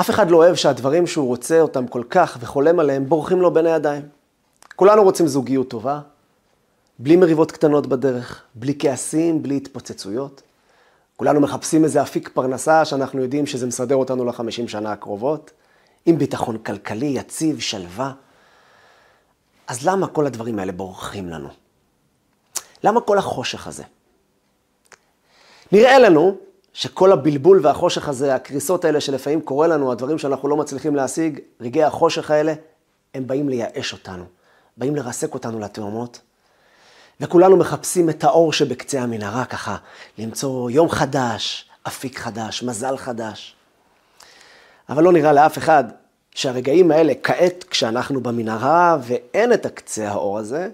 אף אחד לא אוהב שהדברים שהוא רוצה אותם כל כך וחולם עליהם בורחים לו בין הידיים. כולנו רוצים זוגיות טובה, בלי מריבות קטנות בדרך, בלי כעסים, בלי התפוצצויות. כולנו מחפשים איזה אפיק פרנסה שאנחנו יודעים שזה מסדר אותנו לחמישים שנה הקרובות, עם ביטחון כלכלי, יציב, שלווה. אז למה כל הדברים האלה בורחים לנו? למה כל החושך הזה? נראה לנו שכל הבלבול והחושך הזה, הקריסות האלה שלפעמים קורה לנו, הדברים שאנחנו לא מצליחים להשיג, רגעי החושך האלה, הם באים לייאש אותנו, באים לרסק אותנו לתאומות. וכולנו מחפשים את האור שבקצה המנהרה ככה, למצוא יום חדש, אפיק חדש, מזל חדש. אבל לא נראה לאף אחד שהרגעים האלה, כעת כשאנחנו במנהרה ואין את הקצה האור הזה,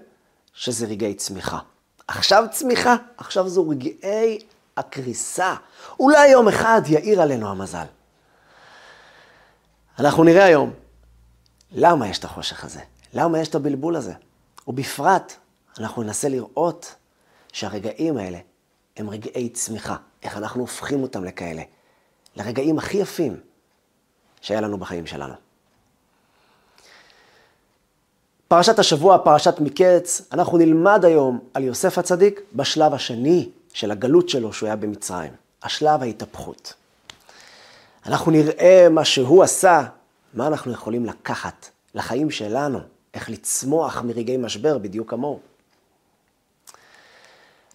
שזה רגעי צמיחה. עכשיו צמיחה, עכשיו זו רגעי הקריסה. אולי יום אחד יאיר עלינו המזל. אנחנו נראה היום למה יש את החושך הזה, למה יש את הבלבול הזה. ובפרט, אנחנו ננסה לראות שהרגעים האלה הם רגעי צמיחה, איך אנחנו הופכים אותם לכאלה, לרגעים הכי יפים שהיה לנו בחיים שלנו. פרשת השבוע, פרשת מקץ, אנחנו נלמד היום על יוסף הצדיק בשלב השני של הגלות שלו שהוא היה במצרים, השלב ההתהפכות. אנחנו נראה מה שהוא עשה, מה אנחנו יכולים לקחת לחיים שלנו, איך לצמוח מרגעי משבר בדיוק כמוהו.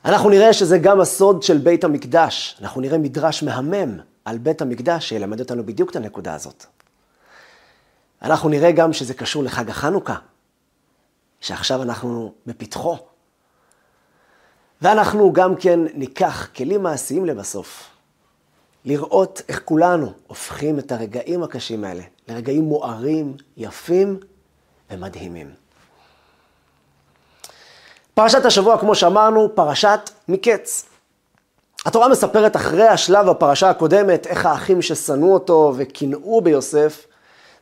אנחנו נראה שזה גם הסוד של בית המקדש. אנחנו נראה מדרש מהמם על בית המקדש שילמד אותנו בדיוק את הנקודה הזאת. אנחנו נראה גם שזה קשור לחג החנוכה, שעכשיו אנחנו בפתחו. ואנחנו גם כן ניקח כלים מעשיים לבסוף, לראות איך כולנו הופכים את הרגעים הקשים האלה לרגעים מוארים, יפים ומדהימים. פרשת השבוע, כמו שאמרנו, פרשת מקץ. התורה מספרת אחרי השלב בפרשה הקודמת, איך האחים ששנאו אותו וקינאו ביוסף,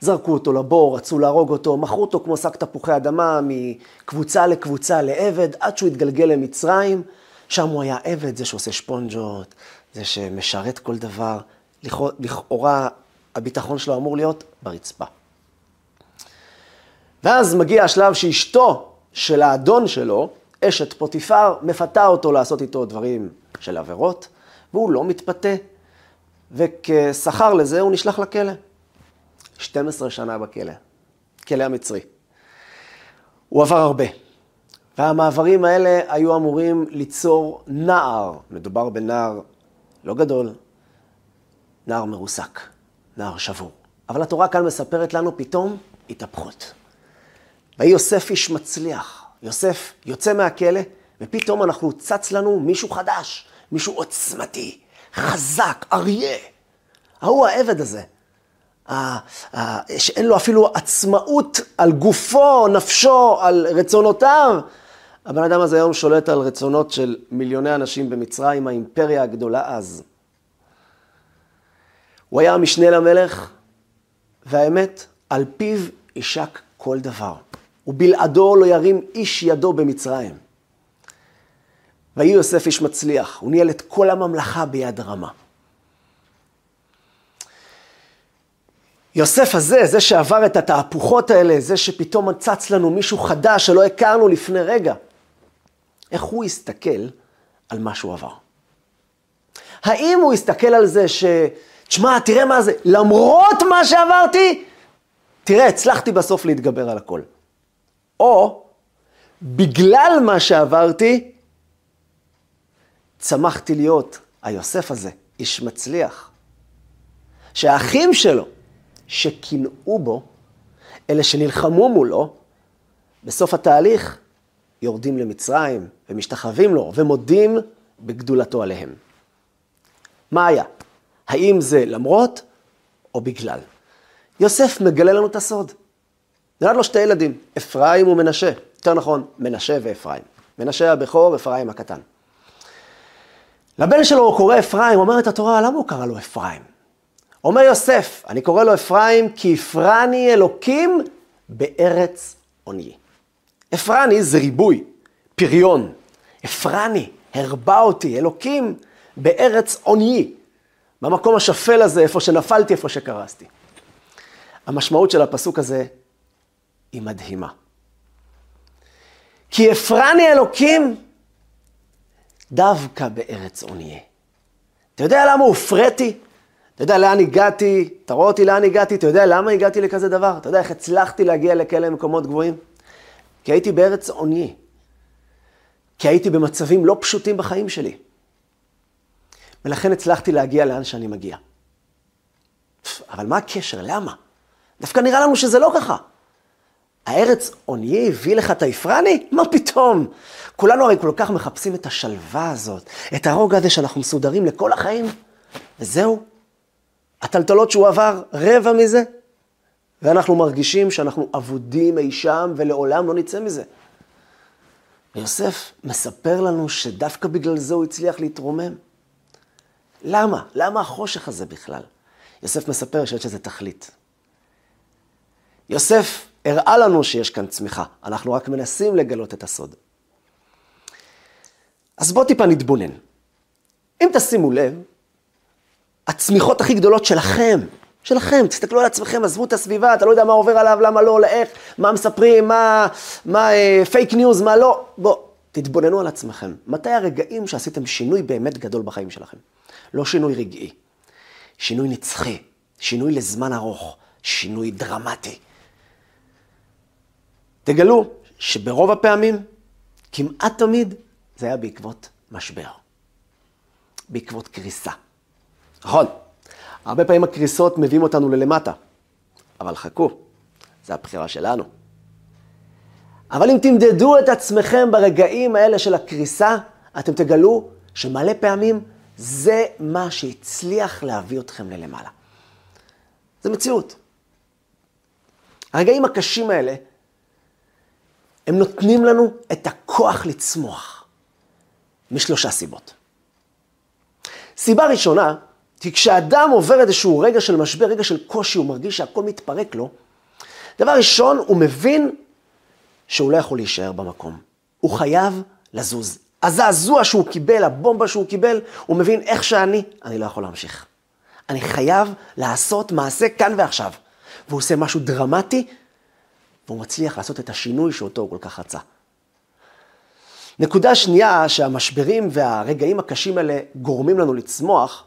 זרקו אותו לבור, רצו להרוג אותו, מכרו אותו כמו שק תפוחי אדמה מקבוצה לקבוצה לעבד, עד שהוא התגלגל למצרים, שם הוא היה עבד, זה שעושה שפונג'ות, זה שמשרת כל דבר. לכאורה הביטחון שלו אמור להיות ברצפה. ואז מגיע השלב שאשתו של האדון שלו, אשת פוטיפר, מפתה אותו לעשות איתו דברים של עבירות, והוא לא מתפתה, וכשכר לזה הוא נשלח לכלא. 12 שנה בכלא, כלא המצרי. הוא עבר הרבה. והמעברים האלה היו אמורים ליצור נער, מדובר בנער לא גדול, נער מרוסק, נער שבור. אבל התורה כאן מספרת לנו פתאום התהפכות. ויהי יוסף איש מצליח. יוסף יוצא מהכלא, ופתאום אנחנו צץ לנו מישהו חדש, מישהו עוצמתי, חזק, אריה. ההוא העבד הזה, שאין לו אפילו עצמאות על גופו, נפשו, על רצונותיו. הבן אדם הזה היום שולט על רצונות של מיליוני אנשים במצרים, האימפריה הגדולה אז. הוא היה המשנה למלך, והאמת, על פיו יישק כל דבר. ובלעדו לא ירים איש ידו במצרים. ויהי יוסף איש מצליח, הוא ניהל את כל הממלכה ביד רמה. יוסף הזה, זה שעבר את התהפוכות האלה, זה שפתאום צץ לנו מישהו חדש שלא הכרנו לפני רגע, איך הוא הסתכל על מה שהוא עבר? האם הוא הסתכל על זה ש... תשמע, תראה מה זה, למרות מה שעברתי, תראה, הצלחתי בסוף להתגבר על הכל. או, בגלל מה שעברתי, צמחתי להיות היוסף הזה, איש מצליח. שהאחים שלו, שקינאו בו, אלה שנלחמו מולו, בסוף התהליך יורדים למצרים ומשתחווים לו ומודים בגדולתו עליהם. מה היה? האם זה למרות או בגלל? יוסף מגלה לנו את הסוד. נולד לו שתי ילדים, אפרים ומנשה. יותר נכון, מנשה ואפרים. מנשה הבכור, אפרים הקטן. לבן שלו הוא קורא אפרים, אומרת התורה, למה הוא קרא לו אפרים? אומר יוסף, אני קורא לו אפרים כי הפרני אלוקים בארץ עוניי. אפרני זה ריבוי, פריון. אפרני, הרבה אותי, אלוקים בארץ עוניי. במקום השפל הזה, איפה שנפלתי, איפה שקרסתי. המשמעות של הפסוק הזה היא מדהימה. כי אפרני אלוקים דווקא בארץ עונייה. אתה יודע למה הופרעתי? אתה יודע לאן הגעתי? אתה רואה אותי לאן הגעתי? אתה יודע למה הגעתי לכזה דבר? אתה יודע איך הצלחתי להגיע לכאלה מקומות גבוהים? כי הייתי בארץ עוני. כי הייתי במצבים לא פשוטים בחיים שלי. ולכן הצלחתי להגיע לאן שאני מגיע. אבל מה הקשר? למה? דווקא נראה לנו שזה לא ככה. הארץ עוני הביא לך את האפרני? מה פתאום? כולנו הרי כל כך מחפשים את השלווה הזאת, את הרוגע הזה שאנחנו מסודרים לכל החיים, וזהו. הטלטלות שהוא עבר, רבע מזה, ואנחנו מרגישים שאנחנו אבודים אי שם ולעולם לא נצא מזה. ויוסף מספר לנו שדווקא בגלל זה הוא הצליח להתרומם. למה? למה החושך הזה בכלל? יוסף מספר שיש לזה תכלית. יוסף הראה לנו שיש כאן צמיחה, אנחנו רק מנסים לגלות את הסוד. אז בואו טיפה נתבונן. אם תשימו לב, הצמיחות הכי גדולות שלכם, שלכם, תסתכלו על עצמכם, עזבו את הסביבה, אתה לא יודע מה עובר עליו, למה לא, לאיך, מה מספרים, מה, מה אה, פייק ניוז, מה לא. בואו, תתבוננו על עצמכם. מתי הרגעים שעשיתם שינוי באמת גדול בחיים שלכם? לא שינוי רגעי, שינוי נצחי, שינוי לזמן ארוך, שינוי דרמטי. תגלו שברוב הפעמים, כמעט תמיד, זה היה בעקבות משבר. בעקבות קריסה. נכון, הרבה פעמים הקריסות מביאים אותנו ללמטה, אבל חכו, זו הבחירה שלנו. אבל אם תמדדו את עצמכם ברגעים האלה של הקריסה, אתם תגלו שמלא פעמים זה מה שהצליח להביא אתכם ללמעלה. זה מציאות. הרגעים הקשים האלה, הם נותנים לנו את הכוח לצמוח, משלושה סיבות. סיבה ראשונה, כי כשאדם עובר איזשהו רגע של משבר, רגע של קושי, הוא מרגיש שהכל מתפרק לו, דבר ראשון, הוא מבין שהוא לא יכול להישאר במקום. הוא חייב לזוז. הזעזוע שהוא קיבל, הבומבה שהוא קיבל, הוא מבין איך שאני, אני לא יכול להמשיך. אני חייב לעשות מעשה כאן ועכשיו. והוא עושה משהו דרמטי, והוא מצליח לעשות את השינוי שאותו הוא כל כך רצה. נקודה שנייה שהמשברים והרגעים הקשים האלה גורמים לנו לצמוח,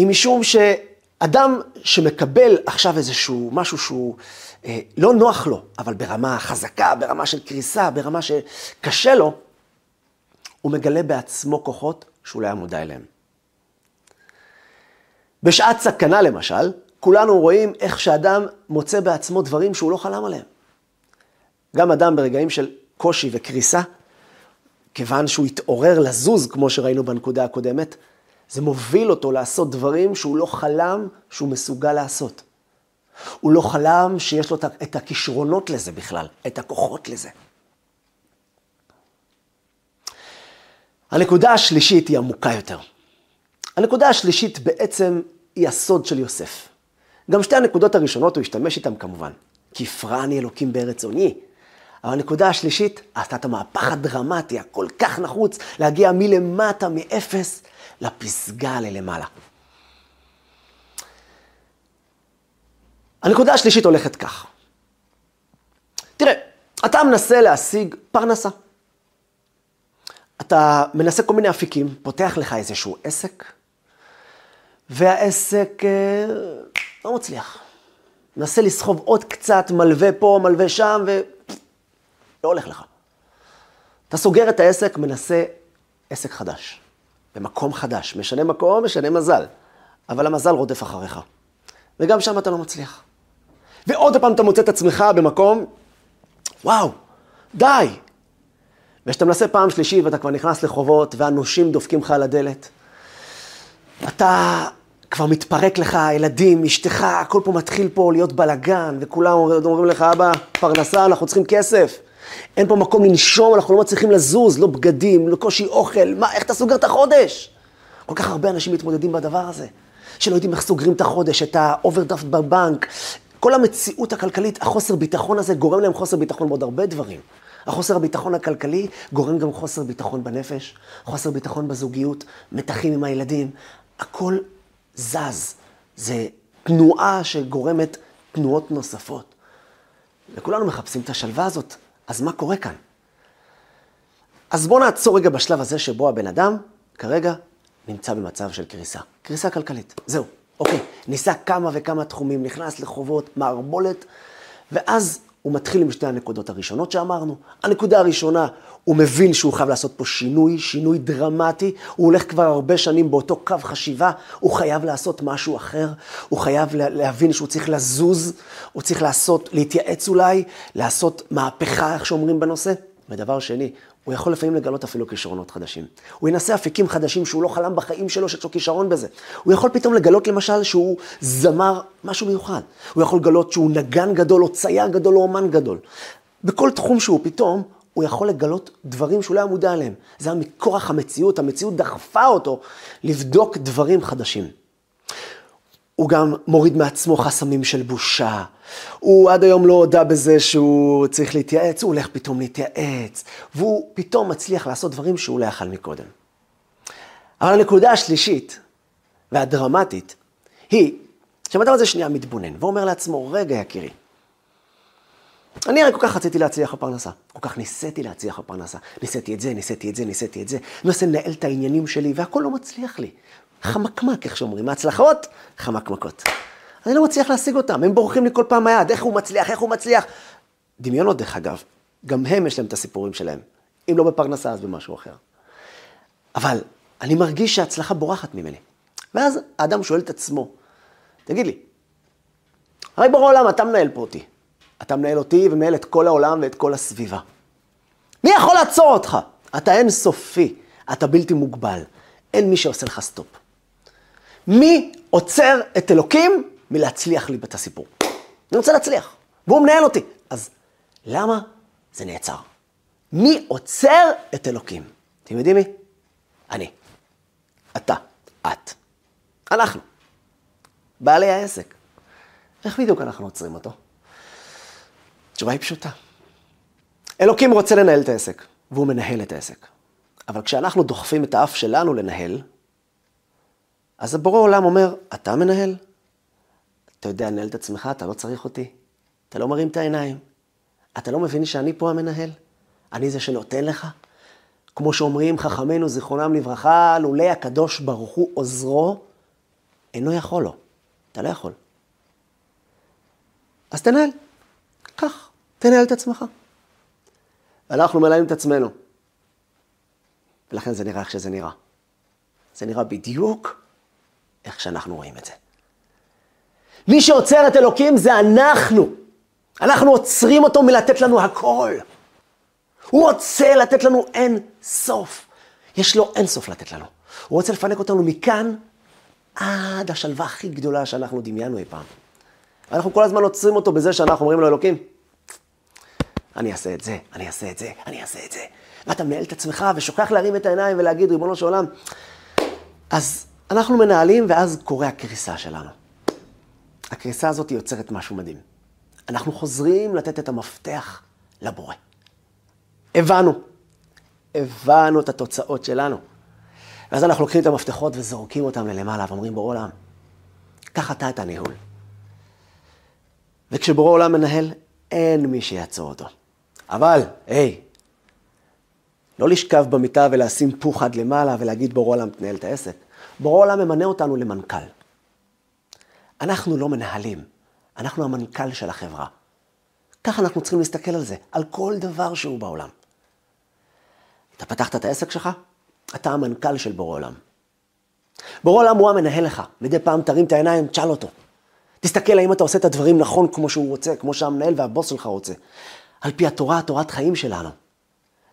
היא משום שאדם שמקבל עכשיו איזשהו משהו שהוא אה, לא נוח לו, אבל ברמה חזקה, ברמה של קריסה, ברמה שקשה לו, הוא מגלה בעצמו כוחות שהוא לא היה מודע אליהם. בשעת סכנה למשל, כולנו רואים איך שאדם מוצא בעצמו דברים שהוא לא חלם עליהם. גם אדם ברגעים של קושי וקריסה, כיוון שהוא התעורר לזוז, כמו שראינו בנקודה הקודמת, זה מוביל אותו לעשות דברים שהוא לא חלם שהוא מסוגל לעשות. הוא לא חלם שיש לו את הכישרונות לזה בכלל, את הכוחות לזה. הנקודה השלישית היא עמוקה יותר. הנקודה השלישית בעצם היא הסוד של יוסף. גם שתי הנקודות הראשונות הוא השתמש איתן כמובן. כי הפרעני אלוקים בארץ עוני. אבל הנקודה השלישית, עשתה את המהפך הדרמטי, הכל כך נחוץ, להגיע מלמטה, מאפס, לפסגה ללמעלה. הנקודה השלישית הולכת כך. תראה, אתה מנסה להשיג פרנסה. אתה מנסה כל מיני אפיקים, פותח לך איזשהו עסק, והעסק אה, לא מצליח. מנסה לסחוב עוד קצת, מלווה פה, מלווה שם, ולא הולך לך. אתה סוגר את העסק, מנסה עסק חדש, במקום חדש. משנה מקום, משנה מזל. אבל המזל רודף אחריך. וגם שם אתה לא מצליח. ועוד פעם אתה מוצא את עצמך במקום, וואו, די. וכשאתה מנסה פעם שלישית ואתה כבר נכנס לחובות והנושים דופקים לך על הדלת, אתה כבר מתפרק לך, הילדים, אשתך, הכל פה מתחיל פה להיות בלאגן, וכולם אומרים לך, אבא, פרנסה, אנחנו צריכים כסף. אין פה מקום לנשום, אנחנו לא מצליחים לזוז, לא בגדים, לא קושי אוכל, מה, איך אתה סוגר את החודש? כל כך הרבה אנשים מתמודדים בדבר הזה, שלא יודעים איך סוגרים את החודש, את האוברדרפט בבנק. כל המציאות הכלכלית, החוסר ביטחון הזה גורם להם חוסר ביטחון בעוד הרבה דברים. החוסר הביטחון הכלכלי גורם גם חוסר ביטחון בנפש, חוסר ביטחון בזוגיות, מתחים עם הילדים, הכל זז. זה תנועה שגורמת תנועות נוספות. וכולנו מחפשים את השלווה הזאת. אז מה קורה כאן? אז בואו נעצור רגע בשלב הזה שבו הבן אדם כרגע נמצא במצב של קריסה. קריסה כלכלית. זהו, אוקיי. ניסה כמה וכמה תחומים, נכנס לחובות, מערבולת, ואז הוא מתחיל עם שתי הנקודות הראשונות שאמרנו. הנקודה הראשונה, הוא מבין שהוא חייב לעשות פה שינוי, שינוי דרמטי. הוא הולך כבר הרבה שנים באותו קו חשיבה, הוא חייב לעשות משהו אחר. הוא חייב להבין שהוא צריך לזוז, הוא צריך לעשות, להתייעץ אולי, לעשות מהפכה, איך שאומרים בנושא. ודבר שני, הוא יכול לפעמים לגלות אפילו כישרונות חדשים. הוא ינסה אפיקים חדשים שהוא לא חלם בחיים שלו שיש לו כישרון בזה. הוא יכול פתאום לגלות למשל שהוא זמר משהו מיוחד. הוא יכול לגלות שהוא נגן גדול או צייר גדול או אומן גדול. בכל תחום שהוא פתאום, הוא יכול לגלות דברים שהוא לא היה מודע אליהם. זה היה מכורח המציאות, המציאות דחפה אותו לבדוק דברים חדשים. הוא גם מוריד מעצמו חסמים של בושה. הוא עד היום לא הודה בזה שהוא צריך להתייעץ, הוא הולך פתאום להתייעץ, והוא פתאום מצליח לעשות דברים שהוא לא יכל מקודם. אבל הנקודה השלישית והדרמטית היא, כשאדם הזה שנייה מתבונן ואומר לעצמו, רגע יקירי, אני הרי כל כך רציתי להצליח בפרנסה, כל כך ניסיתי להצליח בפרנסה, ניסיתי את זה, ניסיתי את זה, ניסיתי את זה, מנסה לנהל את העניינים שלי והכל לא מצליח לי. חמקמק, איך שאומרים, מהצלחות, חמקמקות. אני לא מצליח להשיג אותם, הם בורחים לי כל פעם מהיד, איך הוא מצליח, איך הוא מצליח. דמיונות, דרך אגב, גם הם יש להם את הסיפורים שלהם. אם לא בפרנסה, אז במשהו אחר. אבל אני מרגיש שההצלחה בורחת ממני. ואז האדם שואל את עצמו, תגיד לי, הרי ברור העולם, אתה מנהל פה אותי. אתה מנהל אותי ומנהל את כל העולם ואת כל הסביבה. מי יכול לעצור אותך? אתה אין סופי, אתה בלתי מוגבל. אין מי שעושה לך סטופ. מי עוצר את אלוקים מלהצליח לי את הסיפור? אני רוצה להצליח, והוא מנהל אותי. אז למה זה נעצר? מי עוצר את אלוקים? אתם יודעים מי? אני. אתה. את. אנחנו. בעלי העסק. איך בדיוק אנחנו עוצרים אותו? התשובה היא פשוטה. אלוקים רוצה לנהל את העסק, והוא מנהל את העסק. אבל כשאנחנו דוחפים את האף שלנו לנהל, אז הבורא עולם אומר, אתה מנהל? אתה יודע לנהל את עצמך, אתה לא צריך אותי. אתה לא מרים את העיניים. אתה לא מבין שאני פה המנהל? אני זה שנותן לך? כמו שאומרים חכמינו, זיכרונם לברכה, לולא הקדוש ברוך הוא עוזרו, אינו יכול לו. אתה לא יכול. אז תנהל. קח, תנהל את עצמך. אנחנו מנהלים את עצמנו. ולכן זה נראה איך שזה נראה. זה נראה בדיוק איך שאנחנו רואים את זה. מי שעוצר את אלוקים זה אנחנו. אנחנו עוצרים אותו מלתת לנו הכל. הוא רוצה לתת לנו אין סוף. יש לו אין סוף לתת לנו. הוא רוצה לפנק אותנו מכאן עד השלווה הכי גדולה שאנחנו דמיינו אי פעם. אנחנו כל הזמן עוצרים אותו בזה שאנחנו אומרים לו, אלוקים, אני אעשה את זה, אני אעשה את זה, אני אעשה את זה. ואתה מנהל את עצמך ושוכח להרים את העיניים ולהגיד, ריבונו של עולם. אז אנחנו מנהלים, ואז קורה הקריסה שלנו. הקריסה הזאת יוצרת משהו מדהים. אנחנו חוזרים לתת את המפתח לבורא. הבנו. הבנו את התוצאות שלנו. ואז אנחנו לוקחים את המפתחות וזורקים אותם ללמעלה ואומרים, בורא עולם, קח אתה את הניהול. וכשבורא עולם מנהל, אין מי שיעצור אותו. אבל, היי, לא לשכב במיטה ולשים פוך עד למעלה ולהגיד בורא עולם תנהל את העסק. בורא עולם ממנה אותנו למנכ"ל. אנחנו לא מנהלים, אנחנו המנכ"ל של החברה. ככה אנחנו צריכים להסתכל על זה, על כל דבר שהוא בעולם. אתה פתחת את העסק שלך, אתה המנכ"ל של בורא עולם. בורא עולם הוא המנהל לך, מדי פעם תרים את העיניים, תשאל אותו. תסתכל האם אתה עושה את הדברים נכון כמו שהוא רוצה, כמו שהמנהל והבוס שלך רוצה. על פי התורה, תורת חיים שלנו.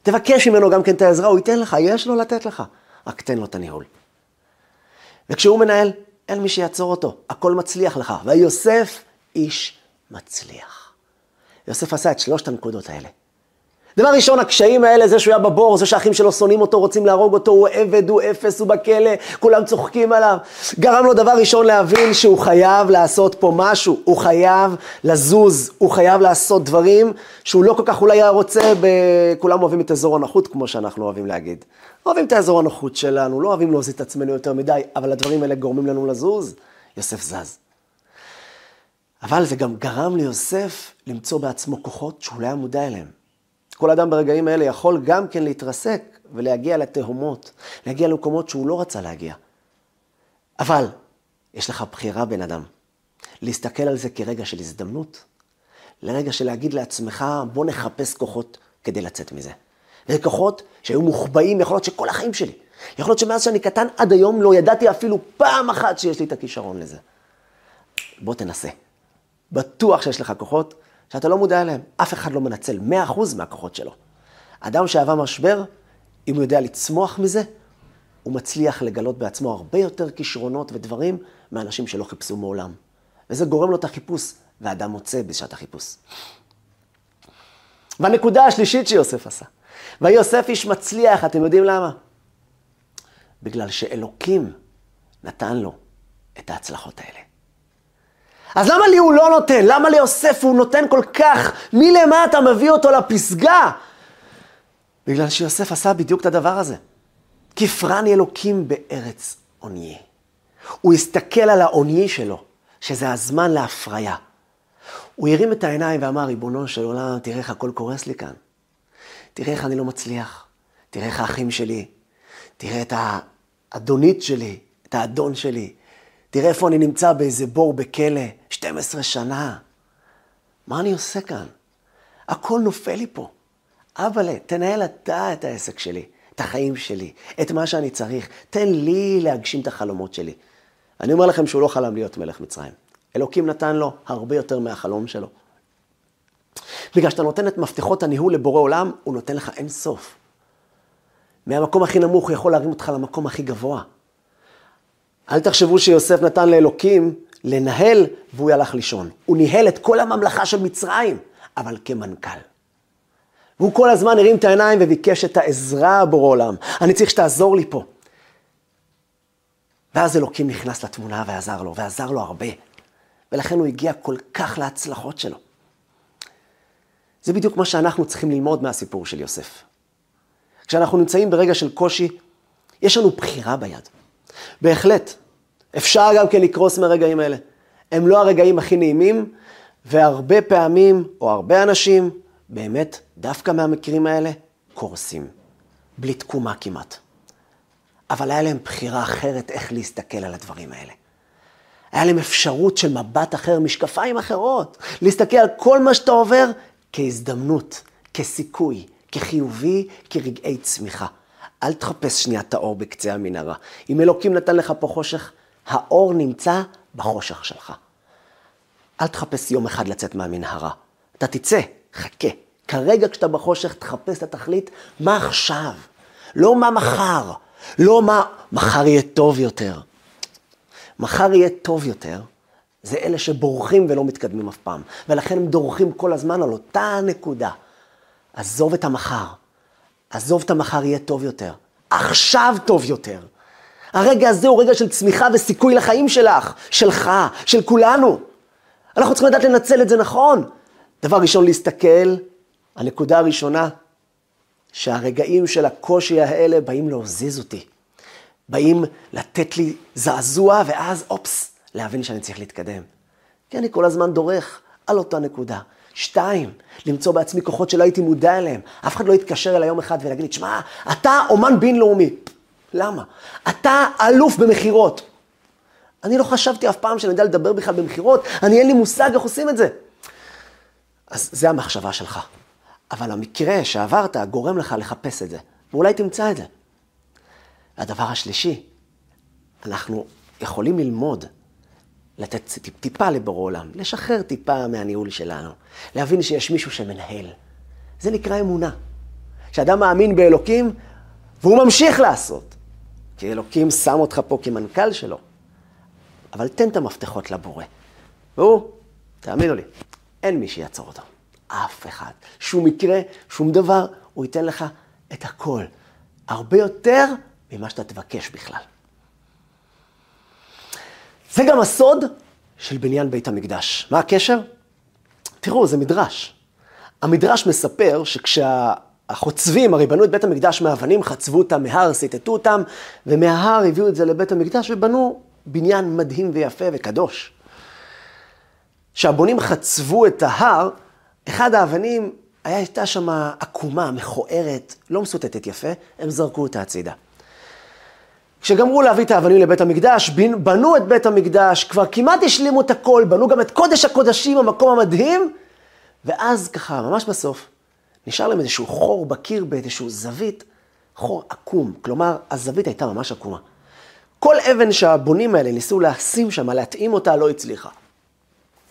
תבקש ממנו גם כן את העזרה, הוא ייתן לך, יש לו לתת לך. רק תן לו את הניהול. וכשהוא מנהל, אין מי שיעצור אותו, הכל מצליח לך. ויוסף איש מצליח. יוסף עשה את שלושת הנקודות האלה. דבר ראשון, הקשיים האלה, זה שהוא היה בבור, זה שהאחים שלו שונאים אותו, רוצים להרוג אותו, הוא עבד, הוא אפס, הוא בכלא, כולם צוחקים עליו. גרם לו דבר ראשון להבין שהוא חייב לעשות פה משהו, הוא חייב לזוז, הוא חייב לעשות דברים שהוא לא כל כך אולי היה רוצה, ב... כולם אוהבים את אזור הנוחות, כמו שאנחנו אוהבים להגיד. אוהבים את האזור הנוחות שלנו, לא אוהבים להוזיל את עצמנו יותר מדי, אבל הדברים האלה גורמים לנו לזוז, יוסף זז. אבל זה גם גרם ליוסף למצוא בעצמו כוחות שהוא לא היה מודע אליהם. כל אדם ברגעים האלה יכול גם כן להתרסק ולהגיע לתהומות, להגיע למקומות שהוא לא רצה להגיע. אבל יש לך בחירה, בן אדם, להסתכל על זה כרגע של הזדמנות, לרגע של להגיד לעצמך, בוא נחפש כוחות כדי לצאת מזה. וזה כוחות שהיו מוחבאים, יכול להיות שכל החיים שלי. יכול להיות שמאז שאני קטן עד היום לא ידעתי אפילו פעם אחת שיש לי את הכישרון לזה. בוא תנסה. בטוח שיש לך כוחות שאתה לא מודע אליהם. אף אחד לא מנצל 100% מהכוחות שלו. אדם שעבר משבר, אם הוא יודע לצמוח מזה, הוא מצליח לגלות בעצמו הרבה יותר כישרונות ודברים מאנשים שלא חיפשו מעולם. וזה גורם לו את החיפוש, ואדם מוצא בשעת החיפוש. והנקודה השלישית שיוסף עשה, ויוסף איש מצליח, אתם יודעים למה? בגלל שאלוקים נתן לו את ההצלחות האלה. אז למה לי הוא לא נותן? למה ליוסף הוא נותן כל כך? מלמטה מביא אותו לפסגה? בגלל שיוסף עשה בדיוק את הדבר הזה. כפרני אלוקים בארץ עוניי. הוא הסתכל על העוני שלו, שזה הזמן להפריה. הוא הרים את העיניים ואמר, ריבונו של עולם, תראה איך הכל קורס לי כאן. תראה איך אני לא מצליח. תראה איך האחים שלי. תראה את האדונית שלי, את האדון שלי. תראה איפה אני נמצא באיזה בור בכלא, 12 שנה. מה אני עושה כאן? הכל נופל לי פה. אבאלה, תנהל אתה את העסק שלי, את החיים שלי, את מה שאני צריך. תן לי להגשים את החלומות שלי. אני אומר לכם שהוא לא חלם להיות מלך מצרים. אלוקים נתן לו הרבה יותר מהחלום שלו. בגלל שאתה נותן את מפתחות הניהול לבורא עולם, הוא נותן לך אין סוף. מהמקום הכי נמוך הוא יכול להרים אותך למקום הכי גבוה. אל תחשבו שיוסף נתן לאלוקים לנהל והוא הלך לישון. הוא ניהל את כל הממלכה של מצרים, אבל כמנכ"ל. והוא כל הזמן הרים את העיניים וביקש את העזרה בורא עולם. אני צריך שתעזור לי פה. ואז אלוקים נכנס לתמונה ועזר לו, ועזר לו הרבה. ולכן הוא הגיע כל כך להצלחות שלו. זה בדיוק מה שאנחנו צריכים ללמוד מהסיפור של יוסף. כשאנחנו נמצאים ברגע של קושי, יש לנו בחירה ביד. בהחלט, אפשר גם כן לקרוס מהרגעים האלה. הם לא הרגעים הכי נעימים, והרבה פעמים, או הרבה אנשים, באמת, דווקא מהמקרים האלה, קורסים. בלי תקומה כמעט. אבל היה להם בחירה אחרת איך להסתכל על הדברים האלה. היה להם אפשרות של מבט אחר, משקפיים אחרות, להסתכל על כל מה שאתה עובר כהזדמנות, כסיכוי, כחיובי, כרגעי צמיחה. אל תחפש שנייה את האור בקצה המנהרה. אם אלוקים נתן לך פה חושך, האור נמצא בחושך שלך. אל תחפש יום אחד לצאת מהמנהרה. אתה תצא, חכה. כרגע כשאתה בחושך, תחפש את התכלית, מה עכשיו? לא מה מחר. לא מה מחר יהיה טוב יותר. מחר יהיה טוב יותר, זה אלה שבורחים ולא מתקדמים אף פעם. ולכן הם דורכים כל הזמן על אותה נקודה. עזוב את המחר. עזוב את המחר יהיה טוב יותר. עכשיו טוב יותר. הרגע הזה הוא רגע של צמיחה וסיכוי לחיים שלך, שלך, של כולנו. אנחנו צריכים לדעת לנצל את זה נכון. דבר ראשון, להסתכל, הנקודה הראשונה, שהרגעים של הקושי האלה באים להוזיז אותי. באים לתת לי זעזוע, ואז אופס, להבין שאני צריך להתקדם. כי אני כל הזמן דורך על אותה נקודה. שתיים, למצוא בעצמי כוחות שלא הייתי מודע אליהם. אף אחד לא יתקשר אליי יום אחד ולהגיד לי, תשמע, אתה אומן בינלאומי. למה? אתה אלוף במכירות. אני לא חשבתי אף פעם שאני יודע לדבר בכלל במכירות, אני אין לי מושג איך עושים את זה. אז זה המחשבה שלך. אבל המקרה שעברת גורם לך לחפש את זה, ואולי תמצא את זה. והדבר השלישי, אנחנו יכולים ללמוד, לתת טיפה לבורא עולם, לשחרר טיפה מהניהול שלנו, להבין שיש מישהו שמנהל. זה נקרא אמונה. כשאדם מאמין באלוקים, והוא ממשיך לעשות, כי אלוקים שם אותך פה כמנכ"ל שלו, אבל תן את המפתחות לבורא. והוא, תאמינו לי, אין מי שיעצור אותו. אף אחד. שום מקרה, שום דבר, הוא ייתן לך את הכל. הרבה יותר ממה שאתה תבקש בכלל. זה גם הסוד של בניין בית המקדש. מה הקשר? תראו, זה מדרש. המדרש מספר שכשהחוצבים, הרי בנו את בית המקדש מאבנים, חצבו אותם מהר, סיטטו אותם, ומההר הביאו את זה לבית המקדש ובנו בניין מדהים ויפה וקדוש. שהבונים חצבו את ההר, אחד האבנים, הייתה שם עקומה, מכוערת, לא מסוטטת יפה, הם זרקו אותה הצידה. כשגמרו להביא את האבנים לבית המקדש, בנו את בית המקדש, כבר כמעט השלימו את הכל, בנו גם את קודש הקודשים, המקום המדהים, ואז ככה, ממש בסוף, נשאר להם איזשהו חור בקיר באיזשהו זווית, חור עקום, כלומר, הזווית הייתה ממש עקומה. כל אבן שהבונים האלה ניסו לשים שם, להתאים אותה, לא הצליחה.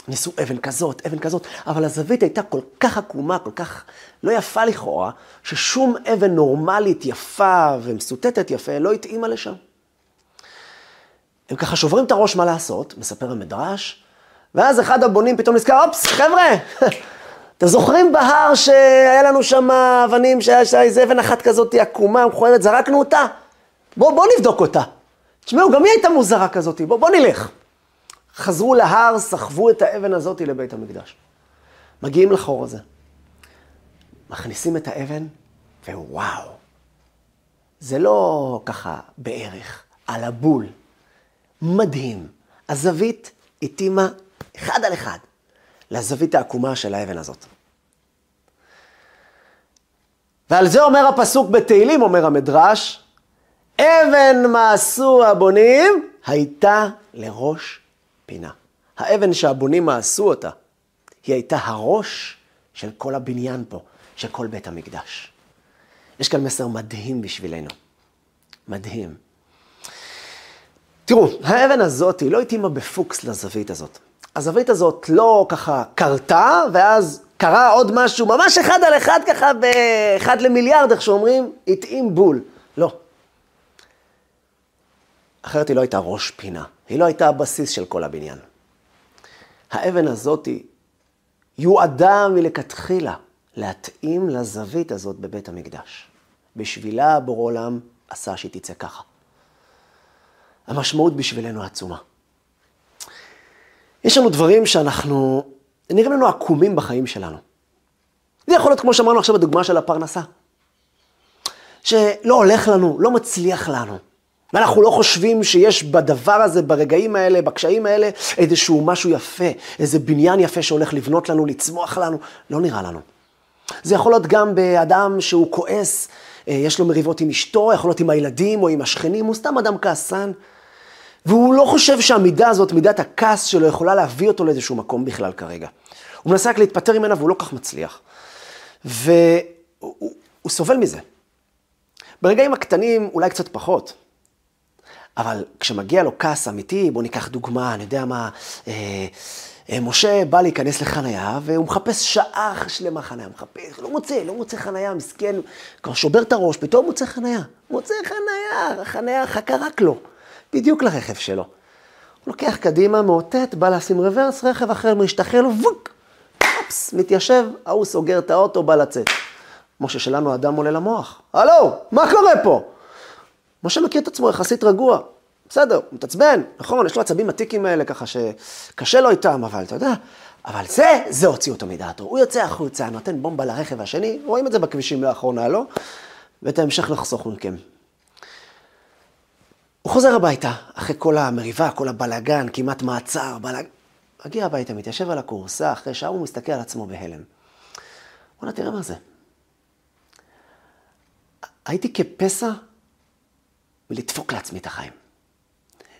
ניסו אבן כזאת, אבן כזאת, אבל הזווית הייתה כל כך עקומה, כל כך לא יפה לכאורה, ששום אבן נורמלית, יפה ומסוטטת יפה לא התאימה לשם. הם ככה שוברים את הראש מה לעשות, מספר המדרש, ואז אחד הבונים פתאום נזכר, אופס, חבר'ה, אתם זוכרים בהר שהיה לנו שם אבנים, שהיה איזה אבן אחת כזאת עקומה, מכוערת, זרקנו אותה? בואו בוא נבדוק אותה. תשמעו, גם היא הייתה מוזרה כזאת, בואו בוא נלך. חזרו להר, סחבו את האבן הזאת לבית המקדש. מגיעים לחור הזה. מכניסים את האבן, ווואו, זה לא ככה בערך, על הבול. מדהים. הזווית התאימה אחד על אחד לזווית העקומה של האבן הזאת. ועל זה אומר הפסוק בתהילים, אומר המדרש, אבן מעשו הבונים הייתה לראש פינה. האבן שהבונים מעשו אותה, היא הייתה הראש של כל הבניין פה, של כל בית המקדש. יש כאן מסר מדהים בשבילנו. מדהים. תראו, האבן הזאת היא לא התאימה בפוקס לזווית הזאת. הזווית הזאת לא ככה קרתה, ואז קרה עוד משהו, ממש אחד על אחד ככה, באחד למיליארד, איך שאומרים, התאים בול. לא. אחרת היא לא הייתה ראש פינה, היא לא הייתה הבסיס של כל הבניין. האבן הזאת יועדה מלכתחילה להתאים לזווית הזאת בבית המקדש. בשבילה בורא עולם עשה שהיא תצא ככה. המשמעות בשבילנו עצומה. יש לנו דברים שאנחנו, נראים לנו עקומים בחיים שלנו. זה יכול להיות, כמו שאמרנו עכשיו, בדוגמה של הפרנסה. שלא הולך לנו, לא מצליח לנו. ואנחנו לא חושבים שיש בדבר הזה, ברגעים האלה, בקשיים האלה, איזשהו משהו יפה, איזה בניין יפה שהולך לבנות לנו, לצמוח לנו, לא נראה לנו. זה יכול להיות גם באדם שהוא כועס, אה, יש לו מריבות עם אשתו, יכול להיות עם הילדים או עם השכנים, הוא סתם אדם כעסן. והוא לא חושב שהמידה הזאת, מידת הכעס שלו, יכולה להביא אותו לאיזשהו מקום בכלל כרגע. הוא מנסה רק להתפטר ממנה והוא לא כך מצליח. והוא סובל מזה. ברגעים הקטנים אולי קצת פחות. אבל כשמגיע לו כעס אמיתי, בואו ניקח דוגמה, אני יודע מה, אה, אה, משה בא להיכנס לחנייה, והוא מחפש שעה שלמה חנייה, מחפש, לא מוצא, לא מוצא חנייה, מסכן, כבר שובר את הראש, פתאום מוצא חנייה. מוצא חנייה, החנייה חכה רק לו, בדיוק לרכב שלו. הוא לוקח קדימה, מאותת, בא לשים רוורס, רכב אחר משתחרר לו, ווק, אופס, מתיישב, ההוא סוגר את האוטו, בא לצאת. משה שלנו, אדם עולה למוח. הלו, מה קורה פה? משה מכיר את עצמו יחסית רגוע. בסדר, הוא מתעצבן, נכון, יש לו עצבים עתיקים האלה ככה שקשה לו איתם, אבל אתה יודע, אבל זה, זה הוציא אותו מדעתו. הוא יוצא החוצה, נותן בומבה לרכב השני, רואים את זה בכבישים לאחרונה, לא? ואת ההמשך נחסוך מכם. הוא חוזר הביתה, אחרי כל המריבה, כל הבלגן, כמעט מעצר, בלג... מגיע הביתה, מתיישב על הכורסה, אחרי שעה הוא מסתכל על עצמו בהלם. בוא'נה, תראה מה זה. הייתי כפסע ולדפוק לעצמי את החיים.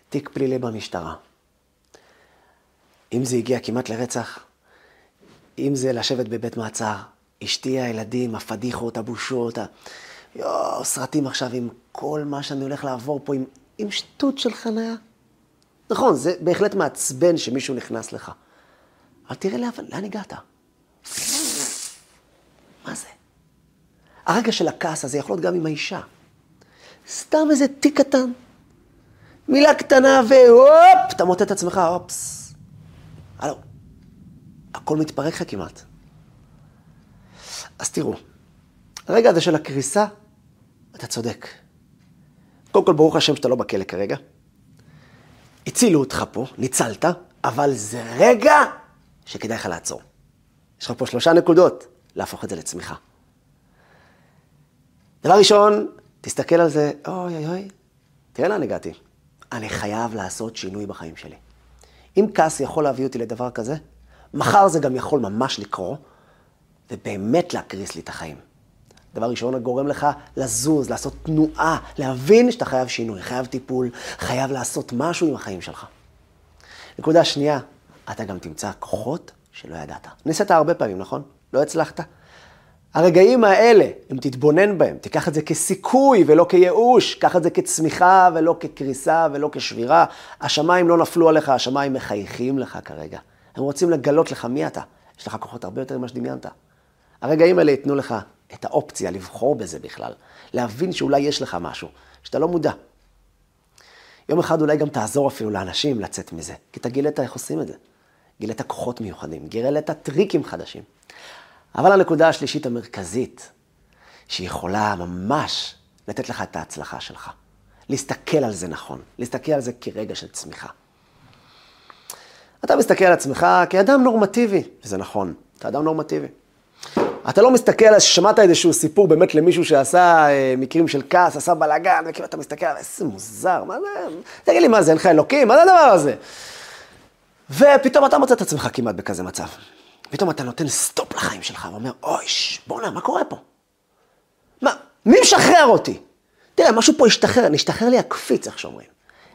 תיק פלילי במשטרה. אם זה הגיע כמעט לרצח, אם זה לשבת בבית מעצר, אשתי, הילדים, הפדיחות, הבושות, ה... יואו, סרטים עכשיו עם כל מה שאני הולך לעבור פה, עם, עם שטות של חניה. נכון, זה בהחלט מעצבן שמישהו נכנס לך. אבל תראה לאן, לאן הגעת. מה זה? הרגע של הכעס הזה יכול להיות גם עם האישה. סתם איזה תיק קטן. מילה קטנה והופ, אתה מוטט את עצמך, אופס. הלו, הכל מתפרק לך כמעט. אז תראו, הרגע הזה של הקריסה, אתה צודק. קודם כל, ברוך השם שאתה לא בכלא כרגע. הצילו אותך פה, ניצלת, אבל זה רגע שכדאי לך לעצור. יש לך פה שלושה נקודות, להפוך את זה לצמיחה. דבר ראשון, תסתכל על זה, אוי אוי אוי, תראה לאן הגעתי. אני חייב לעשות שינוי בחיים שלי. אם כעס יכול להביא אותי לדבר כזה, מחר זה גם יכול ממש לקרות, ובאמת להקריס לי את החיים. דבר ראשון, הגורם לך לזוז, לעשות תנועה, להבין שאתה חייב שינוי, חייב טיפול, חייב לעשות משהו עם החיים שלך. נקודה שנייה, אתה גם תמצא כוחות שלא ידעת. ניסית הרבה פעמים, נכון? לא הצלחת? הרגעים האלה, אם תתבונן בהם, תיקח את זה כסיכוי ולא כייאוש, קח את זה כצמיחה ולא כקריסה ולא כשבירה. השמיים לא נפלו עליך, השמיים מחייכים לך כרגע. הם רוצים לגלות לך מי אתה. יש לך כוחות הרבה יותר ממה שדמיינת. הרגעים האלה ייתנו לך את האופציה לבחור בזה בכלל, להבין שאולי יש לך משהו, שאתה לא מודע. יום אחד אולי גם תעזור אפילו לאנשים לצאת מזה, כי אתה גילית איך עושים את זה. גילית כוחות מיוחדים, גילית טריקים חדשים. אבל הנקודה השלישית המרכזית, שיכולה ממש לתת לך את ההצלחה שלך. להסתכל על זה נכון, להסתכל על זה כרגע של צמיחה. אתה מסתכל על עצמך כאדם נורמטיבי, וזה נכון, אתה אדם נורמטיבי. אתה לא מסתכל, שמעת איזשהו סיפור באמת למישהו שעשה אה, מקרים של כעס, עשה בלאגן, וכאילו אתה מסתכל, איזה מוזר, מה זה, תגיד לי, מה זה, אין לך אלוקים? מה זה הדבר הזה? ופתאום אתה מוצא את עצמך כמעט בכזה מצב. פתאום אתה נותן סטופ לחיים שלך ואומר, אוי, בואנה, מה קורה פה? מה, מי משחרר אותי? תראה, משהו פה השתחרר, נשתחרר לי הקפיץ, איך שאומרים.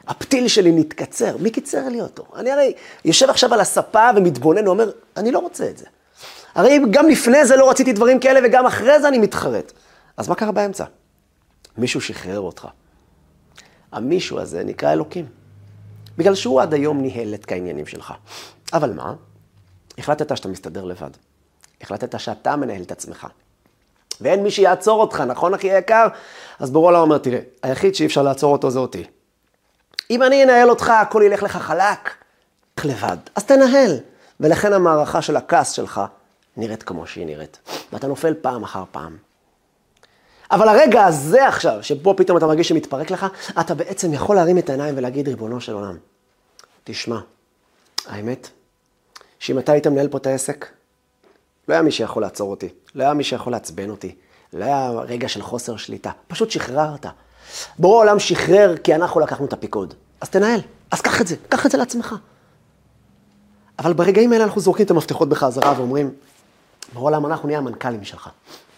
הפתיל שלי נתקצר, מי קיצר לי אותו? אני הרי יושב עכשיו על הספה ומתבונן ואומר, אני לא רוצה את זה. הרי גם לפני זה לא רציתי דברים כאלה וגם אחרי זה אני מתחרט. אז מה קרה באמצע? מישהו שחרר אותך. המישהו הזה נקרא אלוקים. בגלל שהוא עד היום ניהל את העניינים שלך. אבל מה? החלטת שאתה מסתדר לבד. החלטת שאתה מנהל את עצמך. ואין מי שיעצור אותך, נכון אחי היקר? אז בורא עולם אומר, תראה, היחיד שאי אפשר לעצור אותו זה אותי. אם אני אנהל אותך, הכל ילך לך חלק, לך לבד. אז תנהל. ולכן המערכה של הכעס שלך נראית כמו שהיא נראית. ואתה נופל פעם אחר פעם. אבל הרגע הזה עכשיו, שבו פתאום אתה מרגיש שמתפרק לך, אתה בעצם יכול להרים את העיניים ולהגיד, ריבונו של עולם, תשמע, האמת, שאם אתה היית מנהל פה את העסק, לא היה מי שיכול לעצור אותי, לא היה מי שיכול לעצבן אותי, לא היה רגע של חוסר שליטה, פשוט שחררת. בורא העולם שחרר כי אנחנו לקחנו את הפיקוד. אז תנהל, אז קח את זה, קח את זה לעצמך. אבל ברגעים האלה אנחנו זורקים את המפתחות בחזרה ואומרים, בורא העולם, אנחנו נהיה המנכ"לים שלך.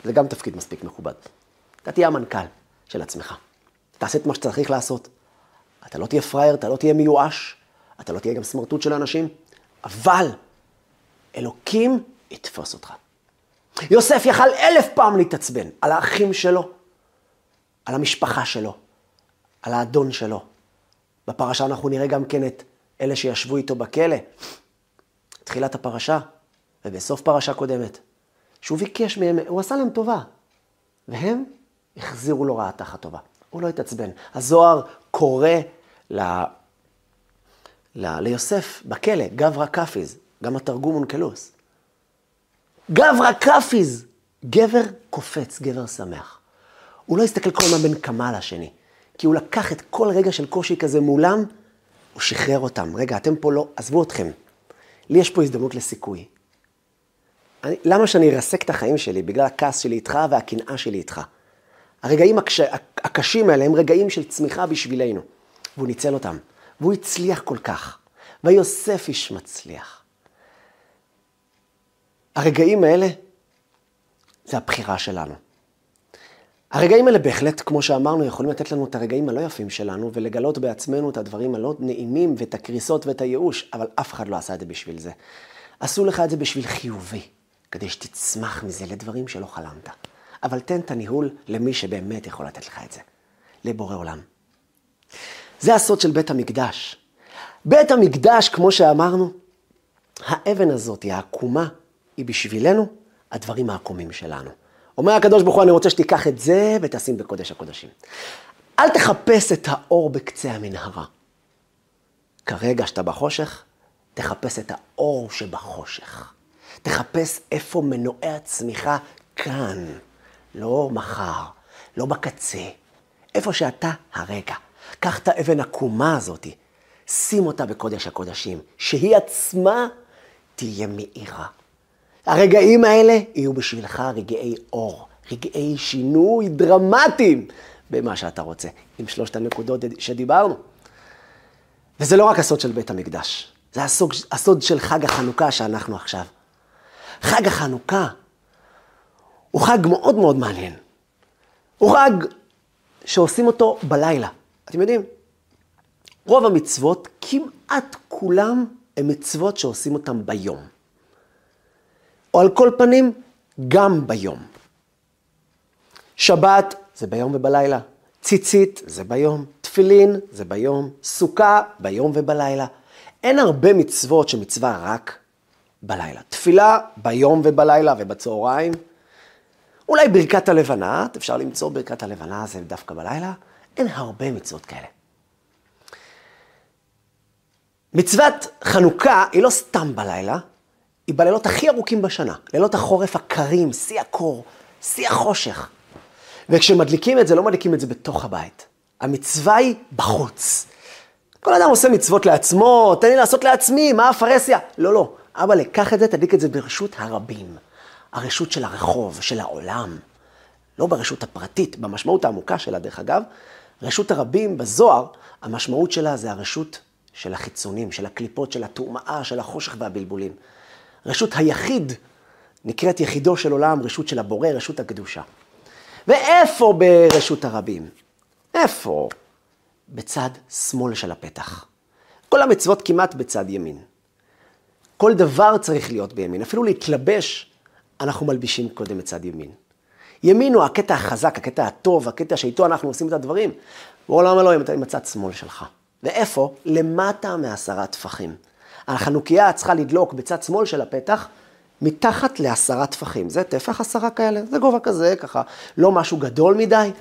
זה גם תפקיד מספיק מכובד. אתה תהיה המנכ"ל של עצמך. תעשה את מה שצריך לעשות. אתה לא תהיה פראייר, אתה לא תהיה מיואש, אתה לא תהיה גם סמרטוט של אנשים, אבל אלוקים יתפוס אותך. יוסף יכל אלף פעם להתעצבן על האחים שלו, על המשפחה שלו, על האדון שלו. בפרשה אנחנו נראה גם כן את אלה שישבו איתו בכלא. תחילת הפרשה, ובסוף פרשה קודמת, שהוא ביקש מהם, הוא עשה להם טובה, והם החזירו לו רעה תחת טובה. הוא לא התעצבן. הזוהר קורא ל... ל... ליוסף בכלא, גברא קפיז, גם התרגום אונקלוס. גברא קפיז, גבר קופץ, גבר שמח. הוא לא הסתכל כל הזמן בין קמה לשני, כי הוא לקח את כל רגע של קושי כזה מולם, הוא שחרר אותם. רגע, אתם פה לא, עזבו אתכם. לי יש פה הזדמנות לסיכוי. אני, למה שאני ארסק את החיים שלי? בגלל הכעס שלי איתך והקנאה שלי איתך. הרגעים הקש... הקשים האלה הם רגעים של צמיחה בשבילנו. והוא ניצל אותם. והוא הצליח כל כך. ויוסף איש מצליח. הרגעים האלה זה הבחירה שלנו. הרגעים האלה בהחלט, כמו שאמרנו, יכולים לתת לנו את הרגעים הלא יפים שלנו ולגלות בעצמנו את הדברים הלא נעימים ואת הקריסות ואת הייאוש, אבל אף אחד לא עשה את זה בשביל זה. עשו לך את זה בשביל חיובי, כדי שתצמח מזה לדברים שלא חלמת. אבל תן את הניהול למי שבאמת יכול לתת לך את זה, לבורא עולם. זה הסוד של בית המקדש. בית המקדש, כמו שאמרנו, האבן הזאת, העקומה, היא בשבילנו הדברים העקומים שלנו. אומר הקדוש ברוך הוא, אני רוצה שתיקח את זה ותשים בקודש הקודשים. אל תחפש את האור בקצה המנהרה. כרגע שאתה בחושך, תחפש את האור שבחושך. תחפש איפה מנועי הצמיחה כאן, לא מחר, לא בקצה, איפה שאתה הרגע. קח את האבן עקומה הזאתי, שים אותה בקודש הקודשים, שהיא עצמה תהיה מאירה. הרגעים האלה יהיו בשבילך רגעי אור, רגעי שינוי דרמטיים במה שאתה רוצה, עם שלושת הנקודות שדיברנו. וזה לא רק הסוד של בית המקדש, זה הסוג, הסוד של חג החנוכה שאנחנו עכשיו. חג החנוכה הוא חג מאוד מאוד מעניין. הוא חג שעושים אותו בלילה. אתם יודעים, רוב המצוות, כמעט כולם, הן מצוות שעושים אותן ביום. או על כל פנים, גם ביום. שבת זה ביום ובלילה, ציצית זה ביום, תפילין זה ביום, סוכה ביום ובלילה. אין הרבה מצוות שמצווה רק בלילה. תפילה ביום ובלילה ובצהריים. אולי ברכת הלבנה, אפשר למצוא ברכת הלבנה, זה דווקא בלילה. אין הרבה מצוות כאלה. מצוות חנוכה היא לא סתם בלילה, היא בלילות הכי ארוכים בשנה. לילות החורף הקרים, שיא הקור, שיא החושך. וכשמדליקים את זה, לא מדליקים את זה בתוך הבית. המצווה היא בחוץ. כל אדם עושה מצוות לעצמו, תן לי לעשות לעצמי, מה הפרהסיה? לא, לא. אבא, לקח את זה, תדליק את זה ברשות הרבים. הרשות של הרחוב, של העולם. לא ברשות הפרטית, במשמעות העמוקה שלה, דרך אגב. רשות הרבים בזוהר, המשמעות שלה זה הרשות של החיצונים, של הקליפות, של הטומאה, של החושך והבלבולים. רשות היחיד נקראת יחידו של עולם, רשות של הבורא, רשות הקדושה. ואיפה ברשות הרבים? איפה? בצד שמאל של הפתח. כל המצוות כמעט בצד ימין. כל דבר צריך להיות בימין. אפילו להתלבש, אנחנו מלבישים קודם בצד ימין. ימין הוא הקטע החזק, הקטע הטוב, הקטע שאיתו אנחנו עושים את הדברים. בעולם אלוהים אתה עם הצד שמאל שלך. ואיפה? למטה מעשרה טפחים. החנוכיה צריכה לדלוק בצד שמאל של הפתח, מתחת לעשרה טפחים. זה טפח עשרה כאלה, זה גובה כזה, ככה, לא משהו גדול מדי.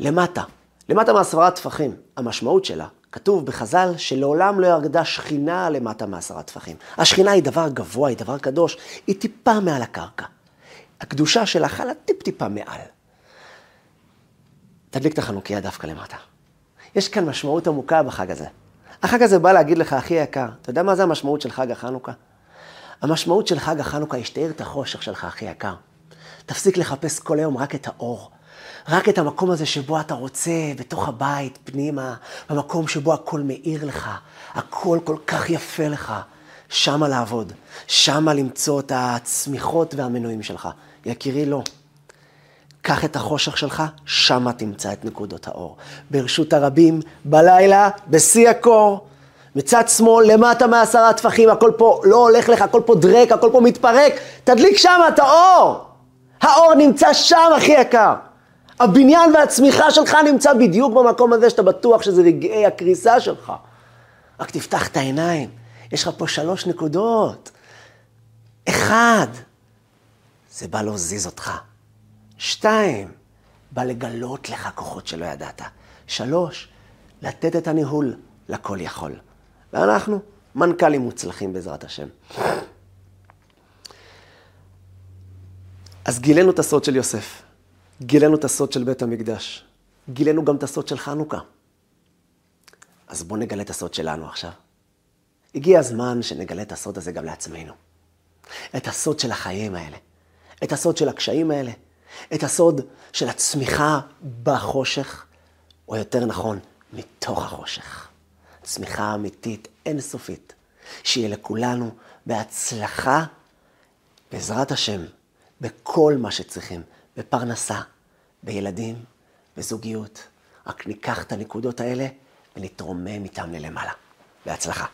למטה, למטה מעשרה טפחים. המשמעות שלה, כתוב בחז"ל שלעולם לא ירדה שכינה למטה מעשרה טפחים. השכינה היא דבר גבוה, היא דבר קדוש, היא טיפה מעל הקרקע. הקדושה שלה חלה טיפ-טיפה מעל. תדליק את החנוכיה דווקא למטה. יש כאן משמעות עמוקה בחג הזה. החג הזה בא להגיד לך, אחי יקר, אתה יודע מה זה המשמעות של חג החנוכה? המשמעות של חג החנוכה היא שתאיר את החושך שלך, אחי יקר. תפסיק לחפש כל היום רק את האור. רק את המקום הזה שבו אתה רוצה, בתוך הבית, פנימה, במקום שבו הכל מאיר לך, הכל כל כך יפה לך. שמה לעבוד, שמה למצוא את הצמיחות והמנועים שלך. יקירי, לא. קח את החושך שלך, שמה תמצא את נקודות האור. ברשות הרבים, בלילה, בשיא הקור, מצד שמאל, למטה מעשרה טפחים, הכל פה לא הולך לך, הכל פה דרק, הכל פה מתפרק, תדליק שמה את האור. האור נמצא שם, אחי יקר. הבניין והצמיחה שלך נמצא בדיוק במקום הזה שאתה בטוח שזה רגעי הקריסה שלך. רק תפתח את העיניים, יש לך פה שלוש נקודות. אחד, זה בא להזיז אותך. שתיים, בא לגלות לך כוחות שלא ידעת. שלוש, לתת את הניהול לכל יכול. ואנחנו מנכ"לים מוצלחים בעזרת השם. אז גילינו את הסוד של יוסף, גילינו את הסוד של בית המקדש, גילינו גם את הסוד של חנוכה. אז בואו נגלה את הסוד שלנו עכשיו. הגיע הזמן שנגלה את הסוד הזה גם לעצמנו. את הסוד של החיים האלה, את הסוד של הקשיים האלה, את הסוד של הצמיחה בחושך, או יותר נכון, מתוך החושך. צמיחה אמיתית, אינסופית, שיהיה לכולנו בהצלחה, בעזרת השם, בכל מה שצריכים, בפרנסה, בילדים, בזוגיות. רק ניקח את הנקודות האלה ונתרומם איתם ללמעלה. בהצלחה.